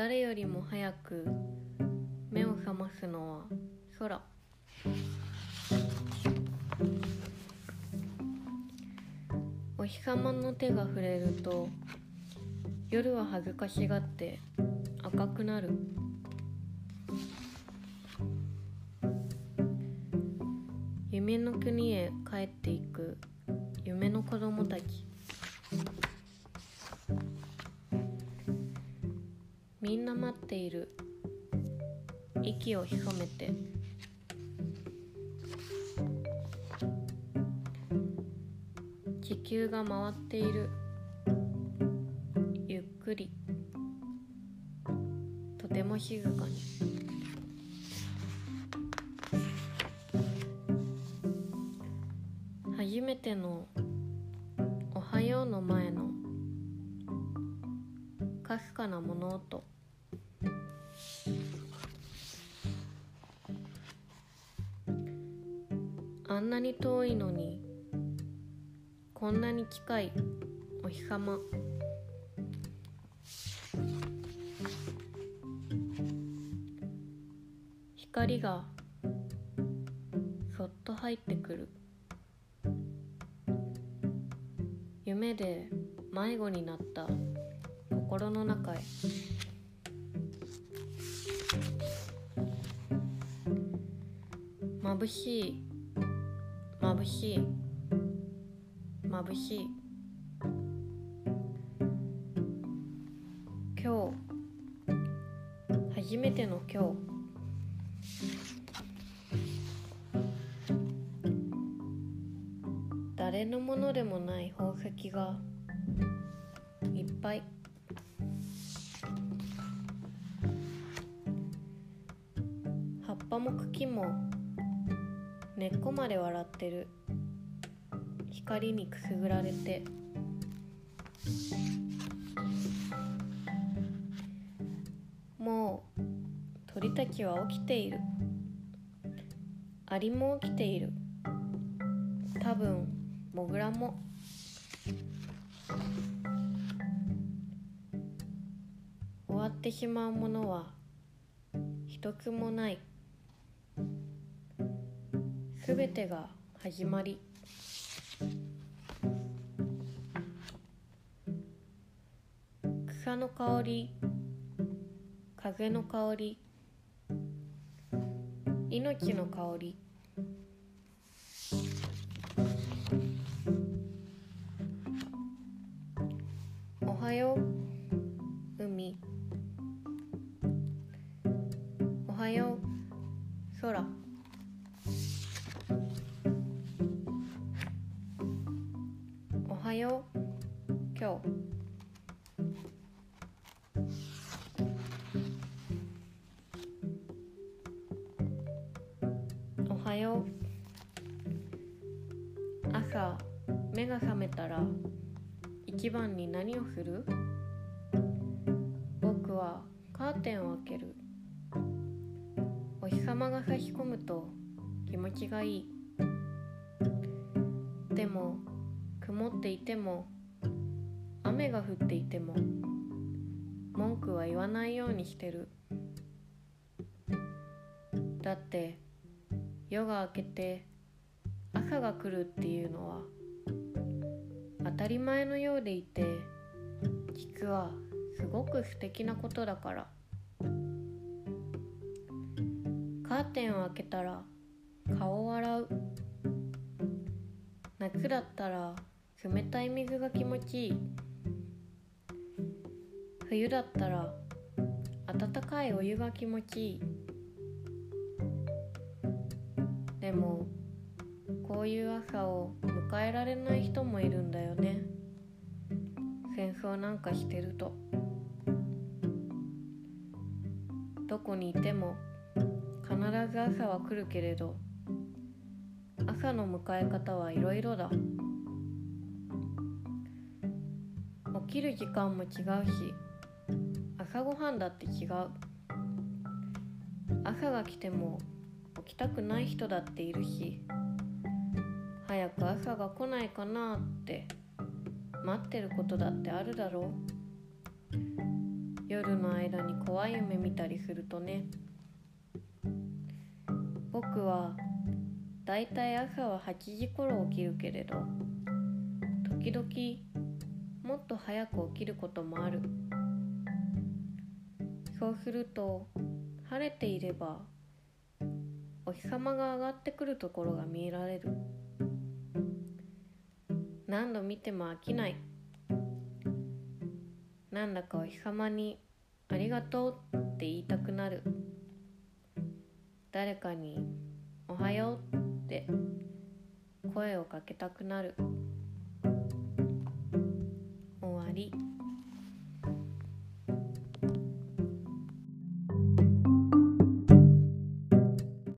誰よりも早く目を覚ますのは空。お日様の手が触れると夜は恥ずかしがって赤くなる。夢の国へ帰っていく夢の子供たち。みんな待っている。息を潜めて。地球が回っている。ゆっくり。とても静かに。初めての「おはよう」の前のかすかな物音。あんなに遠いのにこんなに近いお日様。光がそっと入ってくる。夢で迷子になった。心の中へ。眩しい。眩しい。眩しい。今日。初めての今日。誰のものでもない宝石がいっぱい。葉っぱも茎も根っこまで笑ってる。光にくすぐられて。もう鳥たちは起きている。アリも起きている。多分モグラも。終わってしまうものは一つもない。べてが始まり。草の香り風の香り命の香り。おはよう海。おはよう空。よ。う今日。おはよう。朝目が覚めたら一番に何をする？僕はカーテンを開ける。お日様が差し込むと気持ちがいい。でも曇っていても雨が降っていても文句は言わないようにしてる。だって夜が明けて朝が来るっていうのは当たり前のようでいて実はすごく素敵なことだから。カーテンを開けたら顔を洗う。夏だったら冷たい水が気持ちいい。冬だったら温かいお湯が気持ちいい。でもこういう朝を迎えられない人もいるんだよね。戦争なんかしてると。どこにいても必ず朝は来るけれど朝の迎え方はいろいろだ。起きる時間も違うし朝ごはんだって違う。朝が来ても起きたくない人だっているし早く朝が来ないかなって待ってることだってあるだろう。夜の間に怖い夢見たりするとね。僕はだいたい朝は8時頃起きるけれど時々もっと早く起きることもある。そうすると晴れていればお日様が上がってくるところが見られる。何度見ても飽きない。なんだかお日様にありがとうって言いたくなる。誰かにおはようって声をかけたくなる。り。